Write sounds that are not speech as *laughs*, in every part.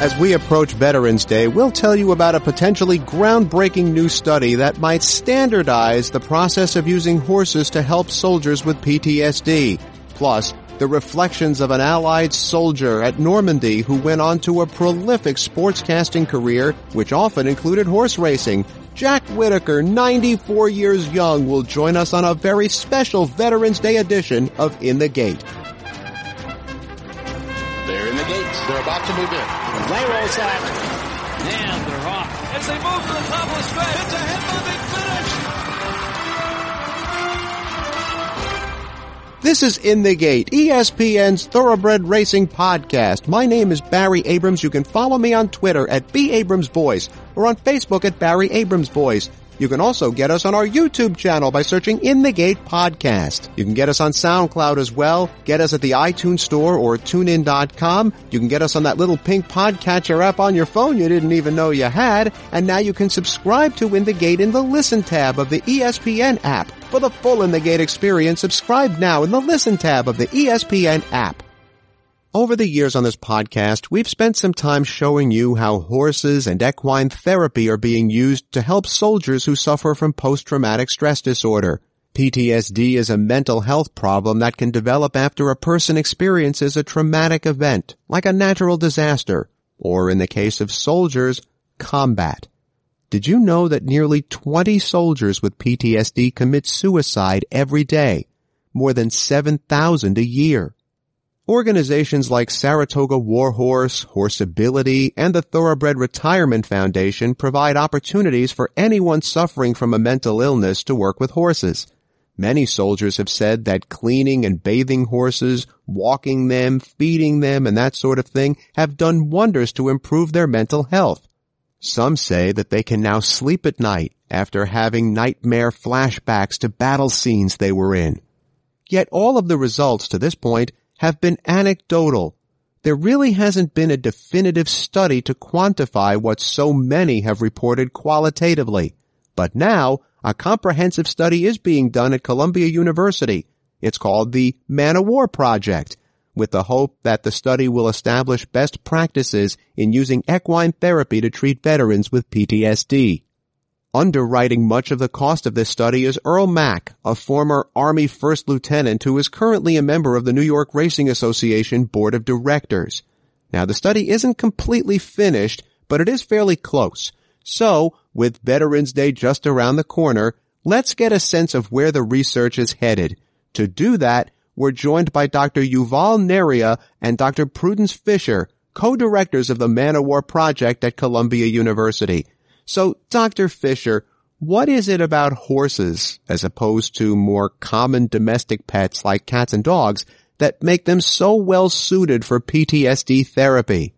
As we approach Veterans Day, we'll tell you about a potentially groundbreaking new study that might standardize the process of using horses to help soldiers with PTSD. Plus, the reflections of an Allied soldier at Normandy who went on to a prolific sportscasting career, which often included horse racing. Jack Whitaker, 94 years young, will join us on a very special Veterans Day edition of In the Gate. They're about to move in. Play rolls out. And they're off. As they move to the top of the stretch, it's a head-moving finish. This is In the Gate, ESPN's Thoroughbred Racing Podcast. My name is Barry Abrams. You can follow me on Twitter at B Abrams Voice or on Facebook at Barry Abrams Voice. You can also get us on our YouTube channel by searching In the Gate Podcast. You can get us on SoundCloud as well. Get us at the iTunes Store or TuneIn.com. You can get us on that little pink podcatcher app on your phone you didn't even know you had. And now you can subscribe to In the Gate in the Listen tab of the ESPN app. For the full In the Gate experience, subscribe now in the Listen tab of the ESPN app. Over the years on this podcast, we've spent some time showing you how horses and equine therapy are being used to help soldiers who suffer from post-traumatic stress disorder. PTSD is a mental health problem that can develop after a person experiences a traumatic event, like a natural disaster, or in the case of soldiers, combat. Did you know that nearly 20 soldiers with PTSD commit suicide every day? More than 7,000 a year. Organizations like Saratoga Warhorse, Horseability, and the Thoroughbred Retirement Foundation provide opportunities for anyone suffering from a mental illness to work with horses. Many soldiers have said that cleaning and bathing horses, walking them, feeding them, and that sort of thing have done wonders to improve their mental health. Some say that they can now sleep at night after having nightmare flashbacks to battle scenes they were in. Yet all of the results to this point have been anecdotal. There really hasn't been a definitive study to quantify what so many have reported qualitatively. But now, a comprehensive study is being done at Columbia University. It's called the Man o' War Project, with the hope that the study will establish best practices in using equine therapy to treat veterans with PTSD. Underwriting much of the cost of this study is Earl Mack, a former Army First Lieutenant who is currently a member of the New York Racing Association Board of Directors. Now the study isn't completely finished, but it is fairly close. So, with Veterans Day just around the corner, let's get a sense of where the research is headed. To do that, we're joined by Dr. Yuval Neria and Dr. Prudence Fisher, co-directors of the Man o' War Project at Columbia University. So, Dr. Fisher, what is it about horses, as opposed to more common domestic pets like cats and dogs, that make them so well suited for PTSD therapy?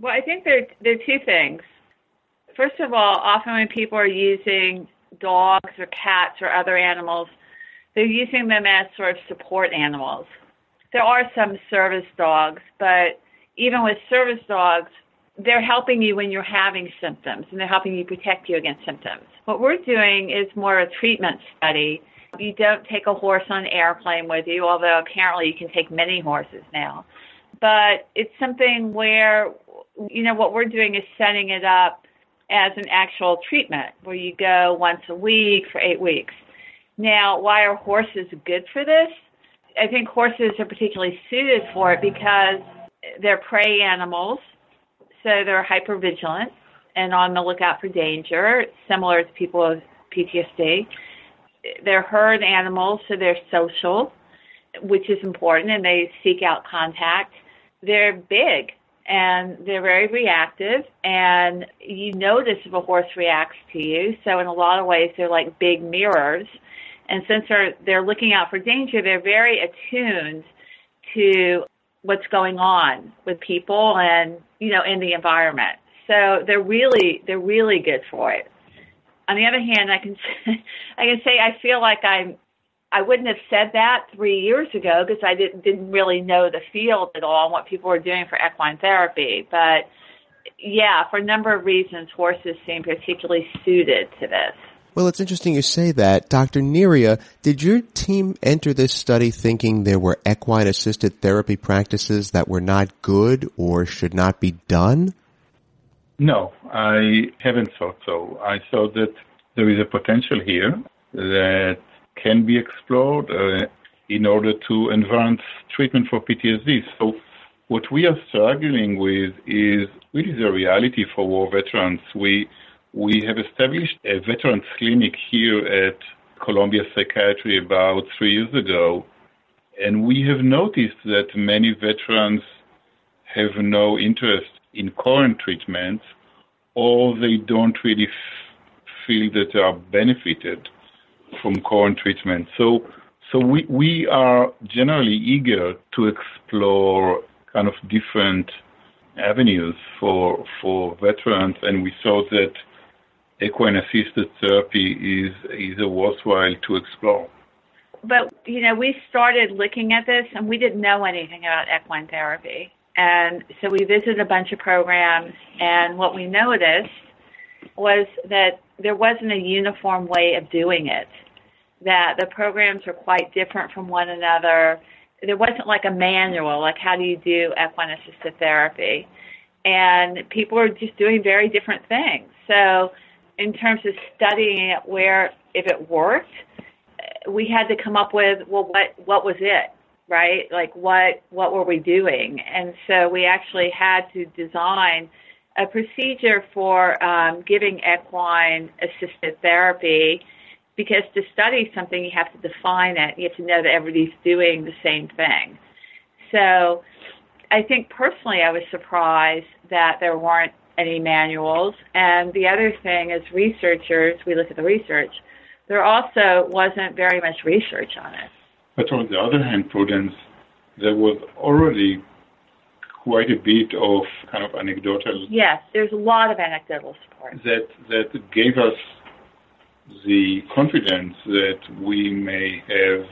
Well, I think there, there are two things. First of all, often when people are using dogs or cats or other animals, they're using them as sort of support animals. There are some service dogs, but even with service dogs, they're helping you when you're having symptoms and they're helping you protect you against symptoms. What we're doing is more a treatment study. You don't take a horse on an airplane with you, although apparently you can take many horses now. But it's something where, you know, what we're doing is setting it up as an actual treatment where you go once a week for eight weeks. Now, why are horses good for this? I think horses are particularly suited for it because they're prey animals so they're hyper vigilant and on the lookout for danger, similar to people with PTSD. They're herd animals, so they're social, which is important, and they seek out contact. They're big and they're very reactive, and you notice if a horse reacts to you. So in a lot of ways, they're like big mirrors. And since they're they're looking out for danger, they're very attuned to what's going on with people and you know in the environment. So they're really they're really good for it. On the other hand, I can *laughs* I can say I feel like I'm I wouldn't have said that three years ago because I didn't didn't really know the field at all and what people were doing for equine therapy. But yeah, for a number of reasons, horses seem particularly suited to this. Well, it's interesting you say that. Dr. Neria, did your team enter this study thinking there were equine assisted therapy practices that were not good or should not be done? No, I haven't thought so. I thought that there is a potential here that can be explored uh, in order to advance treatment for PTSD. So, what we are struggling with is really the reality for war veterans. We we have established a veterans clinic here at Columbia Psychiatry about three years ago, and we have noticed that many veterans have no interest in current treatments, or they don't really f- feel that they are benefited from current treatment. So, so we, we are generally eager to explore kind of different avenues for for veterans, and we saw that equine assisted therapy is is a worthwhile to explore. But you know, we started looking at this, and we didn't know anything about equine therapy, and so we visited a bunch of programs, and what we noticed was that there wasn't a uniform way of doing it. That the programs were quite different from one another. There wasn't like a manual, like how do you do equine assisted therapy, and people were just doing very different things. So in terms of studying it where if it worked we had to come up with well what what was it right? Like what what were we doing? And so we actually had to design a procedure for um, giving equine assisted therapy because to study something you have to define it. You have to know that everybody's doing the same thing. So i think personally i was surprised that there weren't any manuals. And the other thing is researchers, we look at the research, there also wasn't very much research on it. But on the other hand, Prudence, there was already quite a bit of kind of anecdotal. Yes, there's a lot of anecdotal support. That, that gave us the confidence that we may have,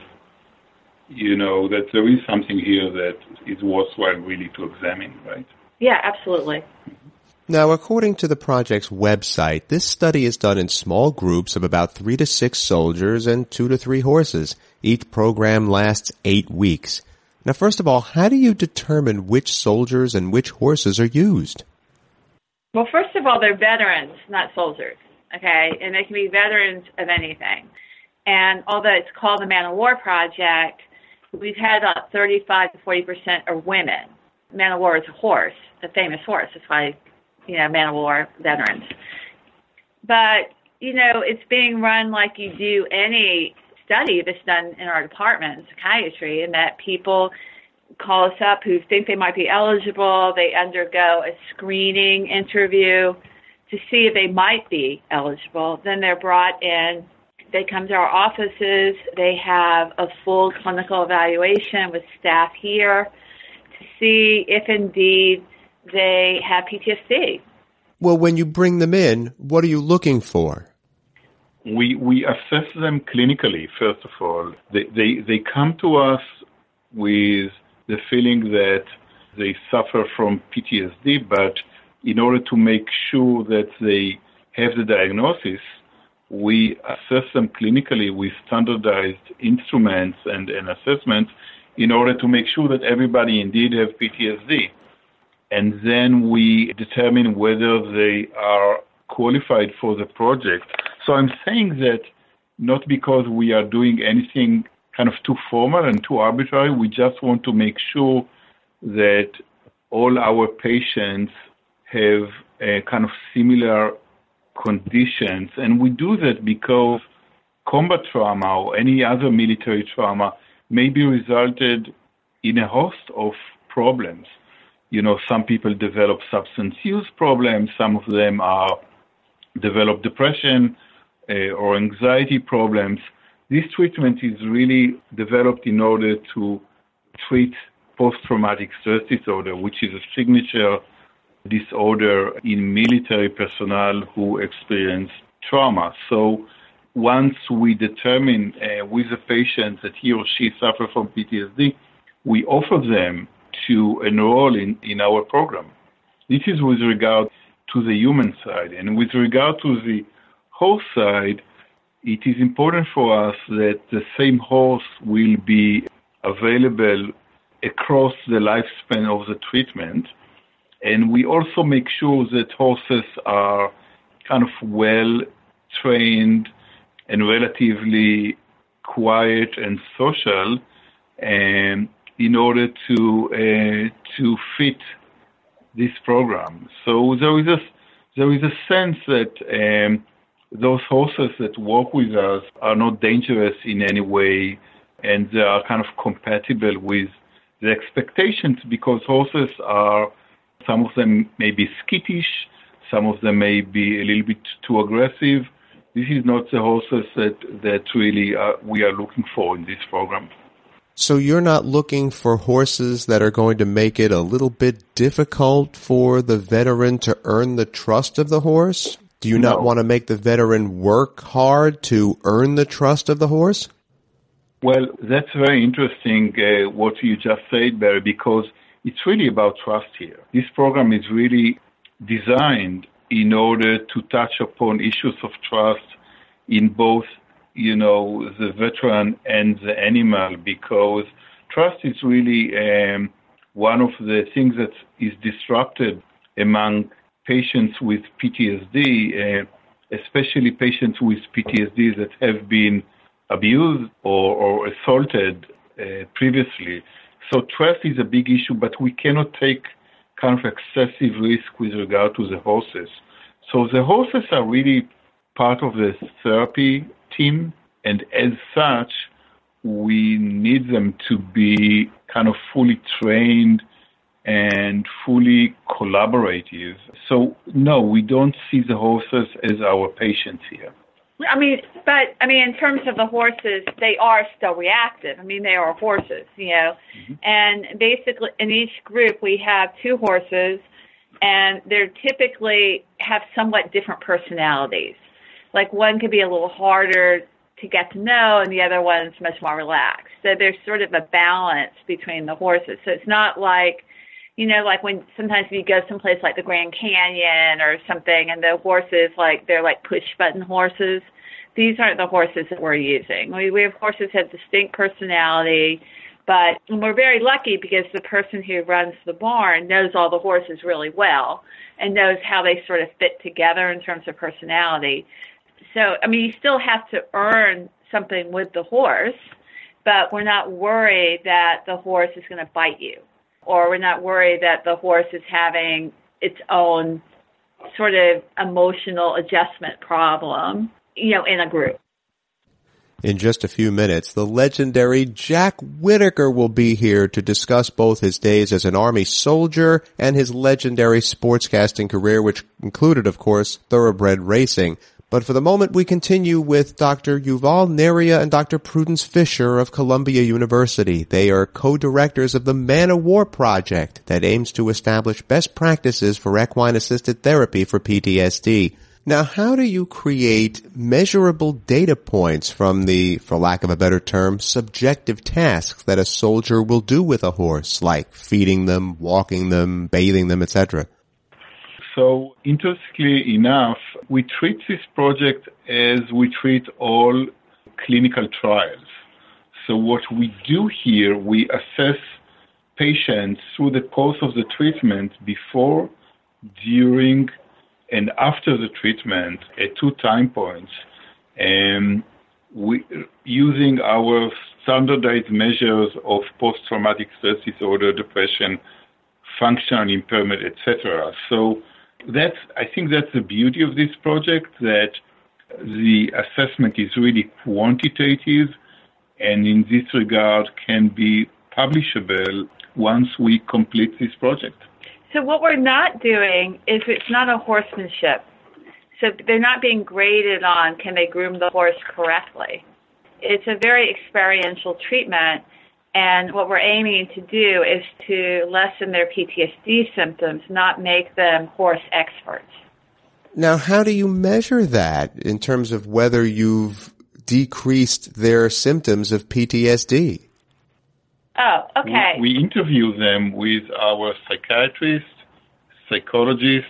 you know, that there is something here that is worthwhile really to examine, right? Yeah, absolutely. Hmm. Now, according to the project's website, this study is done in small groups of about three to six soldiers and two to three horses. Each program lasts eight weeks. Now, first of all, how do you determine which soldiers and which horses are used? Well, first of all, they're veterans, not soldiers, okay? And they can be veterans of anything. And although it's called the Man o' War Project, we've had about 35 to 40 percent are women. Man o' War is a horse, a famous horse. That's why you know, man of war veterans. But, you know, it's being run like you do any study that's done in our department in psychiatry, and that people call us up who think they might be eligible. They undergo a screening interview to see if they might be eligible. Then they're brought in. They come to our offices. They have a full clinical evaluation with staff here to see if indeed they have PTSD. Well, when you bring them in, what are you looking for? We we assess them clinically. First of all, they they, they come to us with the feeling that they suffer from PTSD, but in order to make sure that they have the diagnosis, we assess them clinically with standardized instruments and, and assessments in order to make sure that everybody indeed has PTSD and then we determine whether they are qualified for the project. So I'm saying that not because we are doing anything kind of too formal and too arbitrary, we just want to make sure that all our patients have a kind of similar conditions. And we do that because combat trauma or any other military trauma may be resulted in a host of problems you know, some people develop substance use problems. Some of them are develop depression uh, or anxiety problems. This treatment is really developed in order to treat post-traumatic stress disorder, which is a signature disorder in military personnel who experience trauma. So once we determine uh, with the patient that he or she suffer from PTSD, we offer them to enroll in, in our program. This is with regard to the human side. And with regard to the horse side, it is important for us that the same horse will be available across the lifespan of the treatment. And we also make sure that horses are kind of well trained and relatively quiet and social and in order to uh, to fit this program. So there is a there is a sense that um, those horses that work with us are not dangerous in any way, and they are kind of compatible with the expectations because horses are some of them may be skittish, some of them may be a little bit too aggressive. This is not the horses that that really uh, we are looking for in this program. So you're not looking for horses that are going to make it a little bit difficult for the veteran to earn the trust of the horse? Do you no. not want to make the veteran work hard to earn the trust of the horse? Well, that's very interesting uh, what you just said, Barry, because it's really about trust here. This program is really designed in order to touch upon issues of trust in both you know, the veteran and the animal because trust is really um, one of the things that is disrupted among patients with PTSD, uh, especially patients with PTSD that have been abused or, or assaulted uh, previously. So trust is a big issue, but we cannot take kind of excessive risk with regard to the horses. So the horses are really part of the therapy team, and as such, we need them to be kind of fully trained and fully collaborative. So, no, we don't see the horses as our patients here. I mean, but I mean, in terms of the horses, they are still reactive. I mean, they are horses, you know. Mm-hmm. And basically, in each group, we have two horses, and they typically have somewhat different personalities. Like one could be a little harder to get to know, and the other one's much more relaxed. So there's sort of a balance between the horses. So it's not like, you know, like when sometimes you go someplace like the Grand Canyon or something, and the horses like they're like push button horses. These aren't the horses that we're using. We we have horses have distinct personality. But we're very lucky because the person who runs the barn knows all the horses really well and knows how they sort of fit together in terms of personality so I mean, you still have to earn something with the horse, but we're not worried that the horse is going to bite you, or we're not worried that the horse is having its own sort of emotional adjustment problem, you know, in a group. In just a few minutes, the legendary Jack Whitaker will be here to discuss both his days as an Army soldier and his legendary sportscasting career, which included, of course, thoroughbred racing. But for the moment, we continue with Dr. Yuval Neria and Dr. Prudence Fisher of Columbia University. They are co-directors of the Man o' War project that aims to establish best practices for equine-assisted therapy for PTSD. Now, how do you create measurable data points from the, for lack of a better term, subjective tasks that a soldier will do with a horse, like feeding them, walking them, bathing them, etc.? So, interestingly enough, we treat this project as we treat all clinical trials. So, what we do here, we assess patients through the course of the treatment before, during, and after the treatment at two time points. And we, using our standardized measures of post-traumatic stress disorder, depression, functional impairment, etc. So that's I think that's the beauty of this project that the assessment is really quantitative and in this regard can be publishable once we complete this project. So what we're not doing is it's not a horsemanship. So they're not being graded on can they groom the horse correctly. It's a very experiential treatment and what we're aiming to do is to lessen their PTSD symptoms, not make them horse experts. Now, how do you measure that in terms of whether you've decreased their symptoms of PTSD? Oh, okay. We, we interview them with our psychiatrist, psychologist,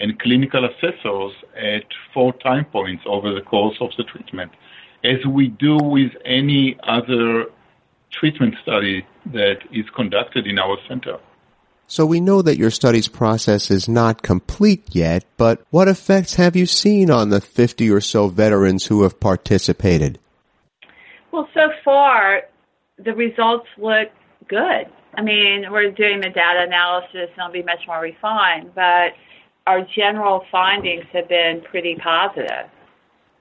and clinical assessors at four time points over the course of the treatment, as we do with any other treatment study that is conducted in our center. So we know that your study's process is not complete yet, but what effects have you seen on the 50 or so veterans who have participated? Well, so far, the results look good. I mean, we're doing the data analysis and it'll be much more refined, but our general findings have been pretty positive.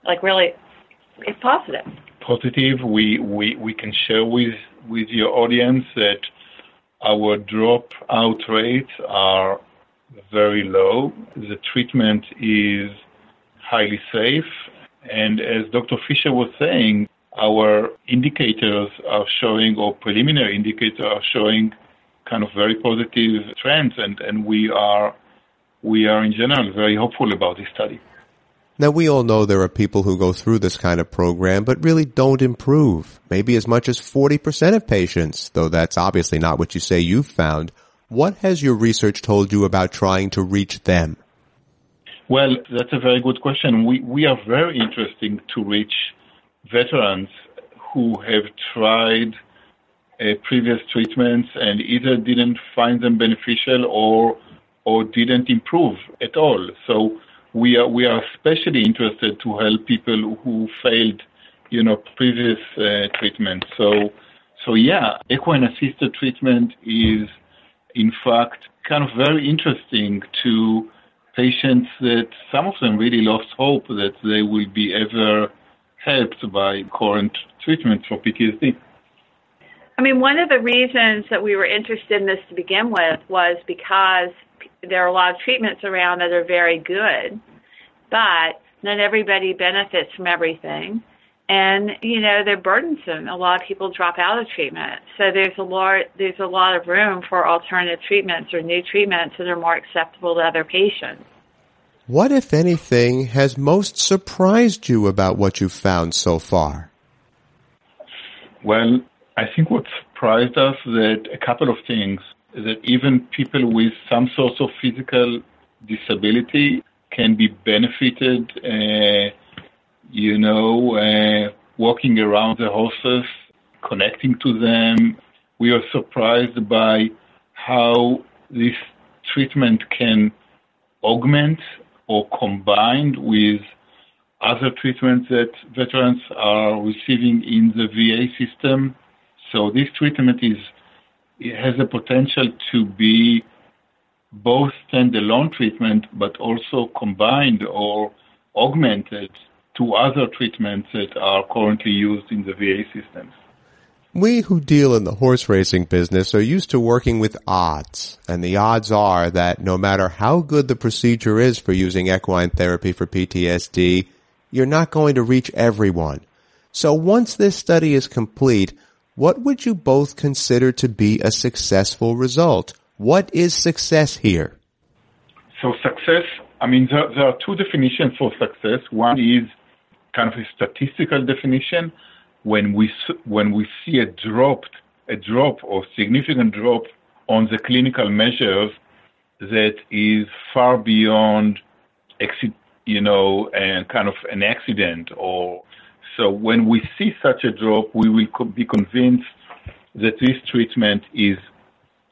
Like really, it's positive. Positive. We, can share with, with your audience that our dropout rates are very low. The treatment is highly safe. And as Dr. Fisher was saying, our indicators are showing, or preliminary indicators are showing kind of very positive trends, and, and we are we are in general very hopeful about this study. Now we all know there are people who go through this kind of program but really don't improve. Maybe as much as 40% of patients, though that's obviously not what you say you've found. What has your research told you about trying to reach them? Well, that's a very good question. We, we are very interested to reach veterans who have tried uh, previous treatments and either didn't find them beneficial or or didn't improve at all. So we are we are especially interested to help people who failed, you know, previous uh, treatment. So so yeah, equine assisted treatment is in fact kind of very interesting to patients that some of them really lost hope that they will be ever helped by current treatment for PTSD. I mean, one of the reasons that we were interested in this to begin with was because there are a lot of treatments around that are very good, but not everybody benefits from everything. And you know they're burdensome. A lot of people drop out of treatment, so there's a lot there's a lot of room for alternative treatments or new treatments that are more acceptable to other patients. What, if anything, has most surprised you about what you've found so far? Well, I think what surprised us that a couple of things that even people with some sort of physical disability can be benefited, uh, you know, uh, walking around the horses, connecting to them. We are surprised by how this treatment can augment or combined with other treatments that veterans are receiving in the VA system. So this treatment is it has the potential to be both standalone treatment but also combined or augmented to other treatments that are currently used in the VA systems. We who deal in the horse racing business are used to working with odds, and the odds are that no matter how good the procedure is for using equine therapy for PTSD, you're not going to reach everyone. So once this study is complete, what would you both consider to be a successful result? What is success here? So success, I mean, there, there are two definitions for success. One is kind of a statistical definition, when we when we see a drop a drop or significant drop on the clinical measures that is far beyond you know and kind of an accident or so when we see such a drop we will be convinced that this treatment is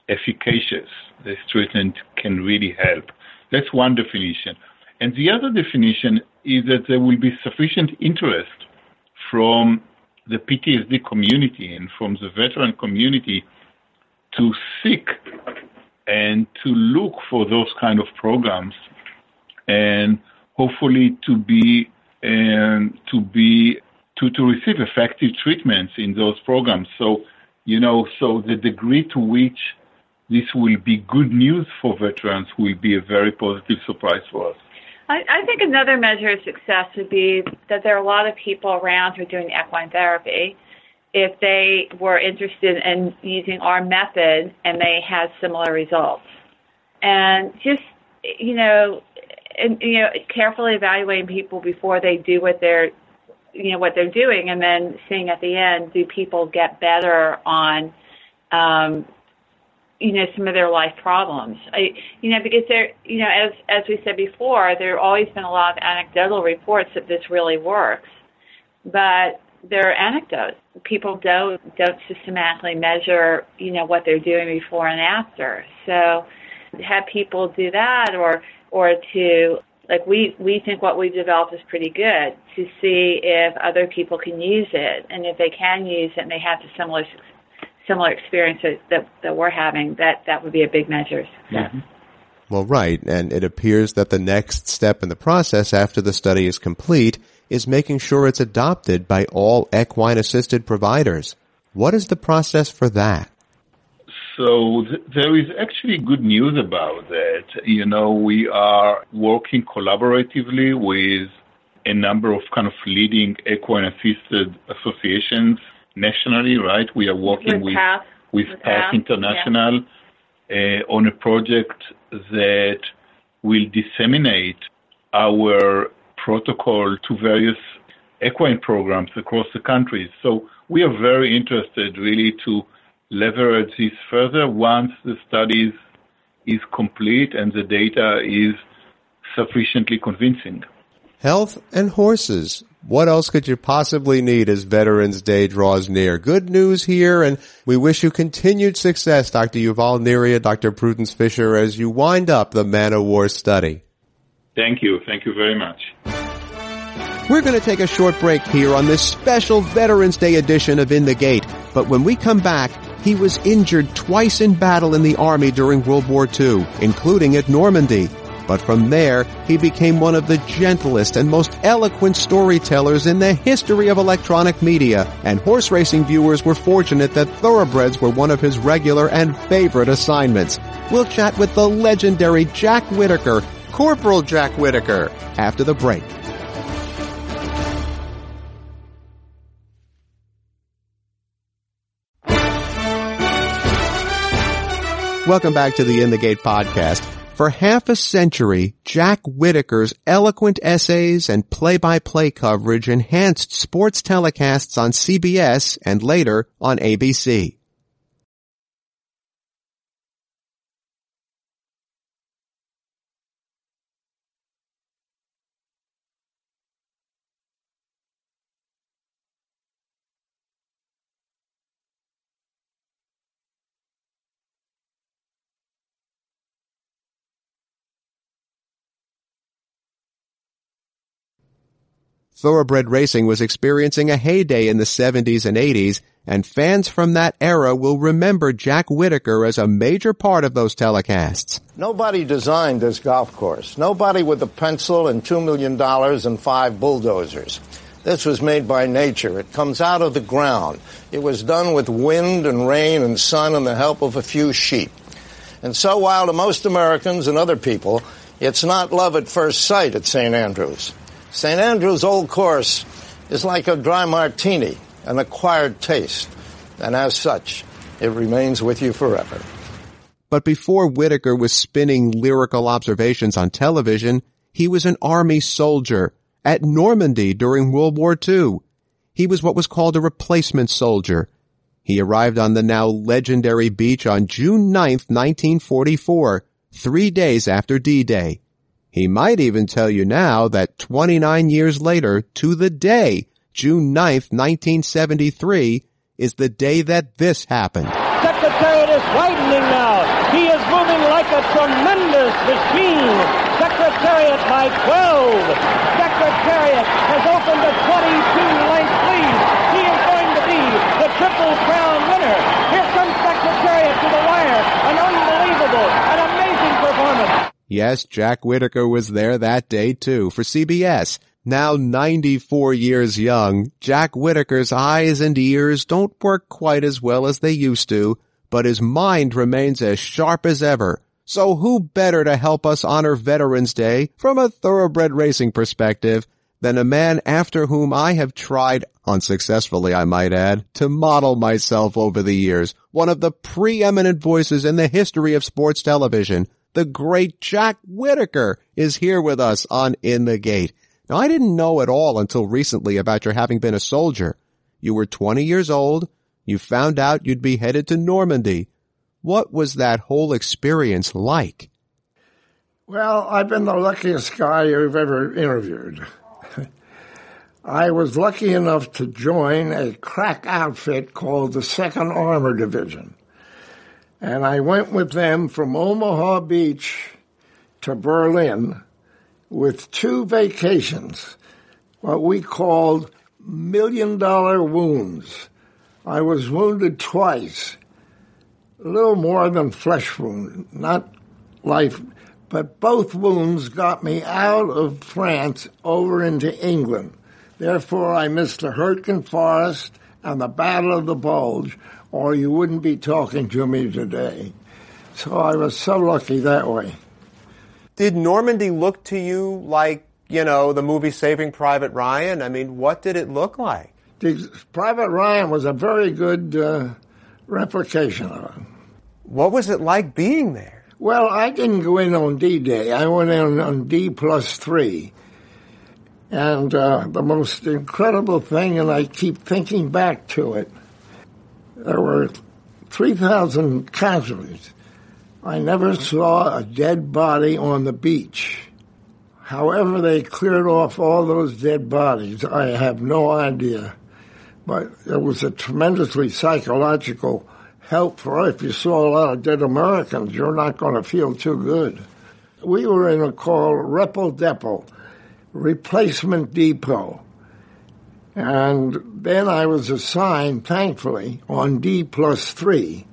efficacious. This treatment can really help. That's one definition. And the other definition is that there will be sufficient interest from the PTSD community and from the veteran community to seek and to look for those kind of programs and hopefully to be and to be to, to receive effective treatments in those programs. So, you know, so the degree to which this will be good news for veterans will be a very positive surprise for us. I, I think another measure of success would be that there are a lot of people around who are doing equine therapy. If they were interested in using our method and they had similar results, and just you know, and you know, carefully evaluating people before they do what they're you know what they're doing, and then seeing at the end, do people get better on um, you know some of their life problems. I, you know, because there, you know, as as we said before, there have always been a lot of anecdotal reports that this really works, but there are anecdotes. People don't don't systematically measure, you know, what they're doing before and after. So, have people do that, or or to like we we think what we've developed is pretty good to see if other people can use it. And if they can use it and they have the similar similar experiences that that we're having that that would be a big measure mm-hmm. well right. And it appears that the next step in the process after the study is complete is making sure it's adopted by all equine assisted providers. What is the process for that so th- there is actually good news about that. You know, we are working collaboratively with a number of kind of leading equine assisted associations nationally, right? We are working with with, with, with PATH International yeah. uh, on a project that will disseminate our protocol to various equine programs across the country. So we are very interested really to leverage this further once the studies is complete and the data is sufficiently convincing. Health and horses. What else could you possibly need as Veterans Day draws near? Good news here, and we wish you continued success, Dr. Yuval Neria, Dr. Prudence Fisher, as you wind up the Man o' War study. Thank you. Thank you very much. We're going to take a short break here on this special Veterans Day edition of In the Gate. But when we come back, he was injured twice in battle in the Army during World War II, including at Normandy. But from there, he became one of the gentlest and most eloquent storytellers in the history of electronic media, and horse racing viewers were fortunate that thoroughbreds were one of his regular and favorite assignments. We'll chat with the legendary Jack Whitaker, Corporal Jack Whitaker, after the break. Welcome back to the In the Gate podcast. For half a century, Jack Whitaker's eloquent essays and play-by-play coverage enhanced sports telecasts on CBS and later on ABC. Thoroughbred racing was experiencing a heyday in the 70s and 80s, and fans from that era will remember Jack Whitaker as a major part of those telecasts. Nobody designed this golf course. Nobody with a pencil and $2 million five and five bulldozers. This was made by nature. It comes out of the ground. It was done with wind and rain and sun and the help of a few sheep. And so while to most Americans and other people, it's not love at first sight at St. Andrews. St. Andrew's Old Course is like a dry martini, an acquired taste, and as such, it remains with you forever. But before Whitaker was spinning lyrical observations on television, he was an army soldier at Normandy during World War II. He was what was called a replacement soldier. He arrived on the now legendary beach on June 9, 1944, three days after D-Day. He might even tell you now that 29 years later, to the day, June 9th, 1973, is the day that this happened. Secretariat is widening now. He is moving like a tremendous machine. Secretariat by 12. Secretariat has opened a 22-length lead. He is going to be the Triple Crown winner. Here comes Secretariat to the wire. An unbelievable, an amazing performance. Yes, Jack Whitaker was there that day too for CBS. Now 94 years young, Jack Whitaker's eyes and ears don't work quite as well as they used to, but his mind remains as sharp as ever. So who better to help us honor Veterans Day from a thoroughbred racing perspective than a man after whom I have tried, unsuccessfully I might add, to model myself over the years, one of the preeminent voices in the history of sports television, the great Jack Whitaker is here with us on In the Gate. Now I didn't know at all until recently about your having been a soldier. You were 20 years old. You found out you'd be headed to Normandy. What was that whole experience like? Well, I've been the luckiest guy you've ever interviewed. *laughs* I was lucky enough to join a crack outfit called the 2nd Armor Division. And I went with them from Omaha Beach to Berlin with two vacations, what we called million dollar wounds. I was wounded twice, a little more than flesh wound, not life, but both wounds got me out of France over into England. Therefore, I missed the Hurtgen Forest and the Battle of the Bulge, or you wouldn't be talking to me today. So I was so lucky that way. Did Normandy look to you like, you know, the movie Saving Private Ryan? I mean, what did it look like? The Private Ryan was a very good uh, replication of it. What was it like being there? Well, I didn't go in on D Day. I went in on D plus three. And uh, the most incredible thing, and I keep thinking back to it, there were 3,000 casualties. I never saw a dead body on the beach. However, they cleared off all those dead bodies, I have no idea. But it was a tremendously psychological help for if you saw a lot of dead Americans, you're not going to feel too good. We were in a call Repel Depot replacement depot. And then I was assigned, thankfully, on D plus three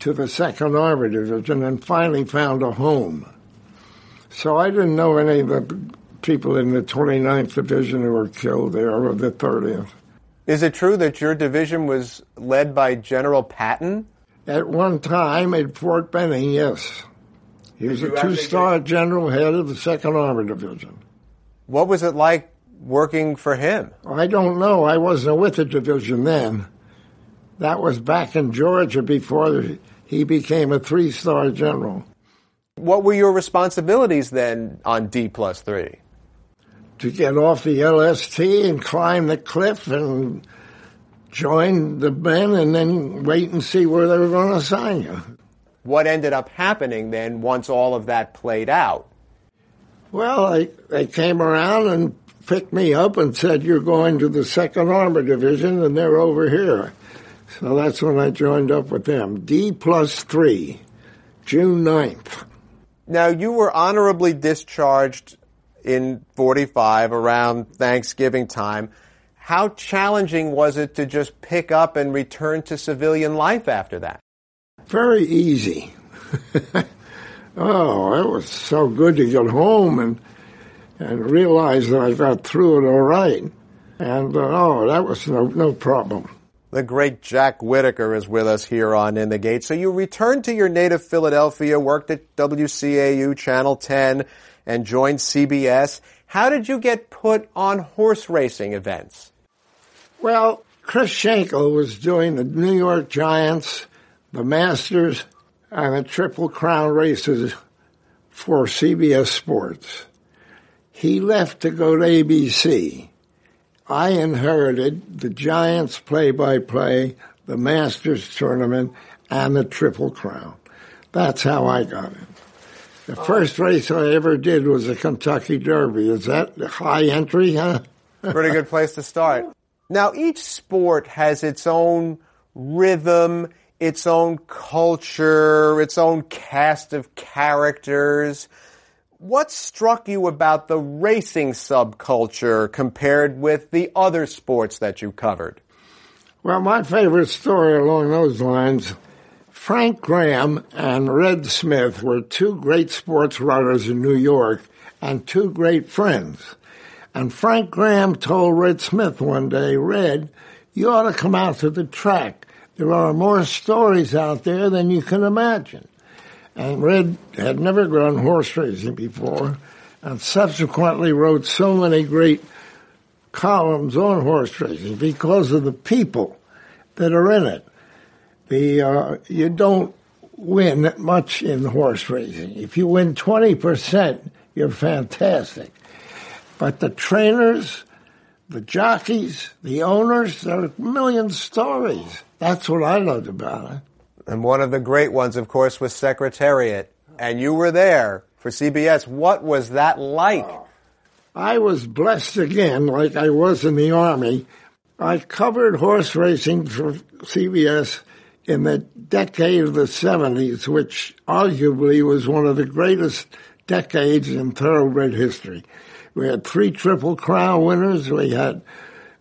to the Second Armor Division and finally found a home. So I didn't know any of the people in the 29th Division who were killed there or the 30th. Is it true that your division was led by General Patton? At one time at Fort Benning, yes. He was a two star general head of the Second Armor Division. What was it like working for him? I don't know. I wasn't with the division then. That was back in Georgia before he became a three star general. What were your responsibilities then on D plus three? To get off the LST and climb the cliff and join the men and then wait and see where they were going to assign you. What ended up happening then once all of that played out? Well, they, they came around and picked me up and said, You're going to the Second Armor Division, and they're over here. So that's when I joined up with them. D plus three, June 9th. Now, you were honorably discharged in 45 around Thanksgiving time. How challenging was it to just pick up and return to civilian life after that? Very easy. *laughs* oh, it was so good to get home and and realize that I got through it all right. And uh, oh, that was no no problem. The great Jack Whitaker is with us here on In the Gate. So you returned to your native Philadelphia, worked at WCAU Channel 10, and joined CBS. How did you get put on horse racing events? Well, Chris Schenkel was doing the New York Giants, the Masters, and the Triple Crown races for CBS Sports. He left to go to ABC. I inherited the Giants play by play, the Masters tournament, and the Triple Crown. That's how I got it. The oh. first race I ever did was the Kentucky Derby. Is that high entry, huh? *laughs* Pretty good place to start. Now, each sport has its own rhythm, its own culture, its own cast of characters. What struck you about the racing subculture compared with the other sports that you covered? Well, my favorite story along those lines Frank Graham and Red Smith were two great sports writers in New York and two great friends. And Frank Graham told Red Smith one day, Red, you ought to come out to the track. There are more stories out there than you can imagine. And Red had never gone horse racing before and subsequently wrote so many great columns on horse racing because of the people that are in it. The uh, you don't win much in horse racing. If you win twenty percent, you're fantastic. But the trainers, the jockeys, the owners, there are a million stories. That's what I loved about it. And one of the great ones, of course, was Secretariat. And you were there for CBS. What was that like? Oh, I was blessed again, like I was in the Army. I covered horse racing for CBS in the decade of the 70s, which arguably was one of the greatest decades in thoroughbred history. We had three Triple Crown winners. We had,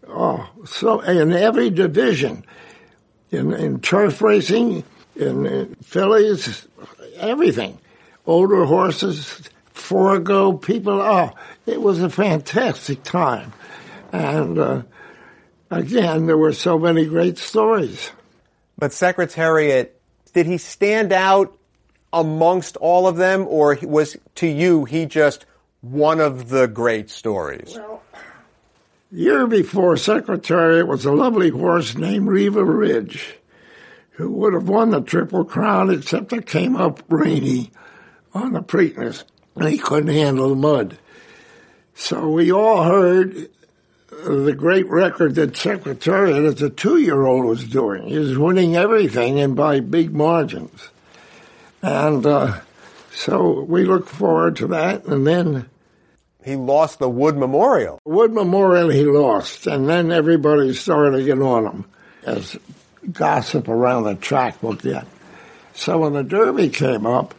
oh, so in every division, in, in turf racing, in, in fillies, everything. Older horses, Forego people. Oh, it was a fantastic time. And uh, again, there were so many great stories. But Secretariat, did he stand out amongst all of them, or was to you he just one of the great stories? Well, year before Secretariat was a lovely horse named Riva Ridge, who would have won the Triple Crown except it came up rainy on the Preakness, and he couldn't handle the mud. So we all heard the great record that Secretariat as a two-year-old was doing. He was winning everything and by big margins. And uh, so we look forward to that. And then he lost the Wood Memorial. Wood Memorial he lost, and then everybody started to get on him as gossip around the track will get. So when the Derby came up,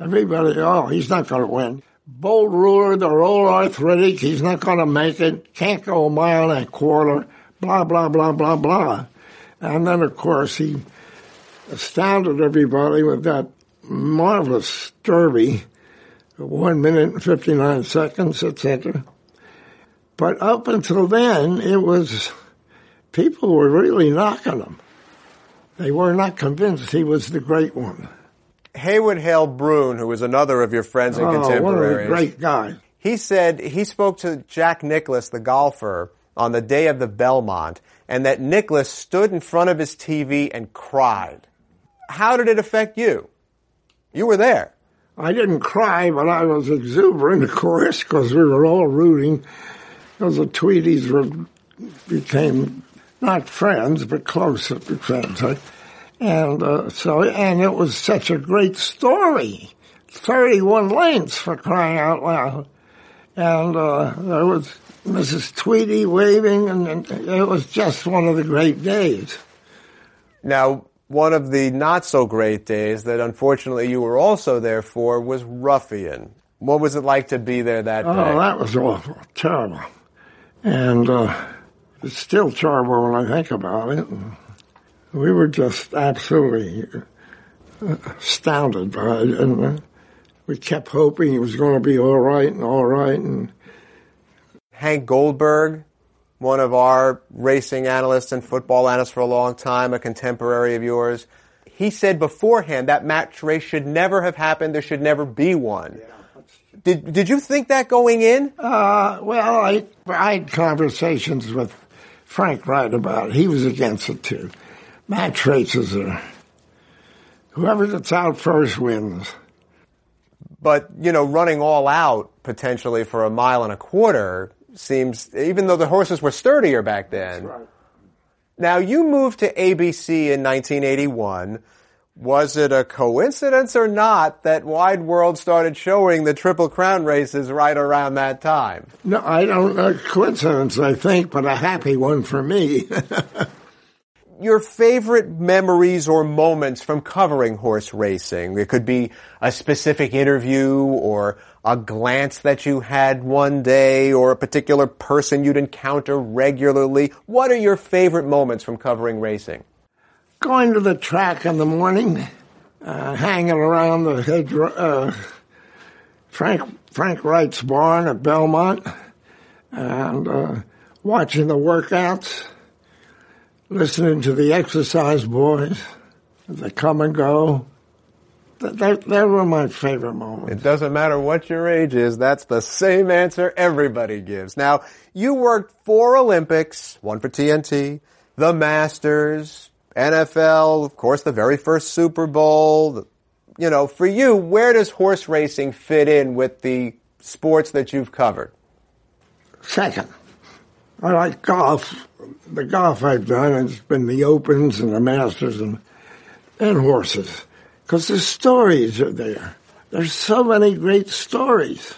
everybody, oh, he's not going to win. Bold ruler, they're all arthritic, he's not going to make it, can't go a mile and a quarter, blah, blah, blah, blah, blah. And then, of course, he astounded everybody with that marvelous Derby, one minute and 59 seconds, etc. But up until then, it was, people were really knocking him. They were not convinced he was the great one. Heywood Hale Broun, who was another of your friends and oh, contemporaries. One of the great guys. He said he spoke to Jack Nicklaus, the golfer, on the day of the Belmont, and that Nicklaus stood in front of his TV and cried. How did it affect you? You were there. I didn't cry, but I was exuberant, of course, because we were all rooting. Because the Tweedies were, became not friends, but close friends. Right? And uh, so, and it was such a great story. 31 lengths for crying out loud. And uh, there was Mrs. Tweedy waving, and, and it was just one of the great days. Now, one of the not so great days that unfortunately you were also there for was Ruffian. What was it like to be there that oh, day? Oh, that was awful, terrible. And uh, it's still terrible when I think about it we were just absolutely astounded by it, and uh, we kept hoping it was going to be all right and all right. And Hank Goldberg, one of our racing analysts and football analysts for a long time, a contemporary of yours, he said beforehand that match race should never have happened. There should never be one. Yeah. Did did you think that going in? Uh, well, I I had conversations with Frank Wright about it. He was against it too match races are whoever gets out first wins. But, you know, running all out potentially for a mile and a quarter seems, even though the horses were sturdier back then. Right. Now, you moved to ABC in 1981. Was it a coincidence or not that Wide World started showing the Triple Crown races right around that time? No, I don't know. Coincidence, I think, but a happy one for me. *laughs* your favorite memories or moments from covering horse racing. It could be a specific interview or a glance that you had one day or a particular person you'd encounter regularly. What are your favorite moments from covering racing? Going to the track in the morning, uh, hanging around the uh, Frank, Frank Wright's barn at Belmont and uh, watching the workouts listening to the exercise boys they come and go. That, that were my favorite moments. It doesn't matter what your age is, that's the same answer everybody gives. Now, you worked four Olympics, one for TNT, the Masters, NFL, of course, the very first Super Bowl. You know, for you, where does horse racing fit in with the sports that you've covered? Second. I like golf. The golf I've done has been the Opens and the Masters and and horses because the stories are there. There's so many great stories.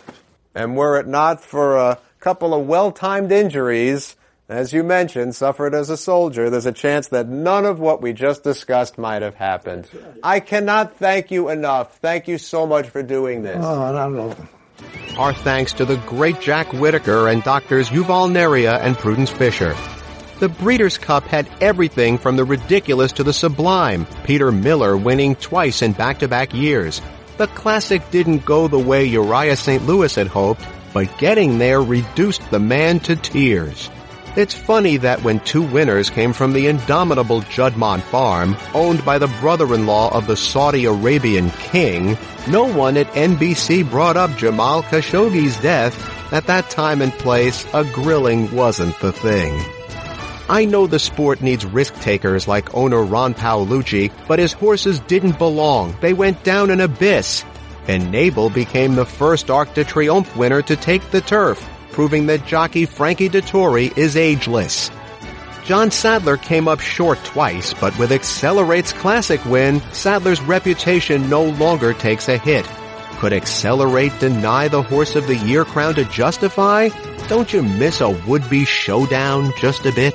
And were it not for a couple of well-timed injuries, as you mentioned, suffered as a soldier, there's a chance that none of what we just discussed might have happened. I cannot thank you enough. Thank you so much for doing this. Oh, I don't know. Our thanks to the great Jack Whitaker and doctors Yuval Neria and Prudence Fisher. The Breeders' Cup had everything from the ridiculous to the sublime, Peter Miller winning twice in back-to-back years. The classic didn't go the way Uriah St. Lewis had hoped, but getting there reduced the man to tears. It's funny that when two winners came from the indomitable Juddmonte farm, owned by the brother-in-law of the Saudi Arabian king, no one at NBC brought up Jamal Khashoggi's death. At that time and place, a grilling wasn't the thing. I know the sport needs risk takers like owner Ron Paolucci, but his horses didn't belong. They went down an abyss. Enable became the first Arc de Triomphe winner to take the turf, proving that jockey Frankie Dettori is ageless. John Sadler came up short twice, but with Accelerate's classic win, Sadler's reputation no longer takes a hit. Could Accelerate deny the Horse of the Year crown to Justify? Don't you miss a would-be showdown just a bit?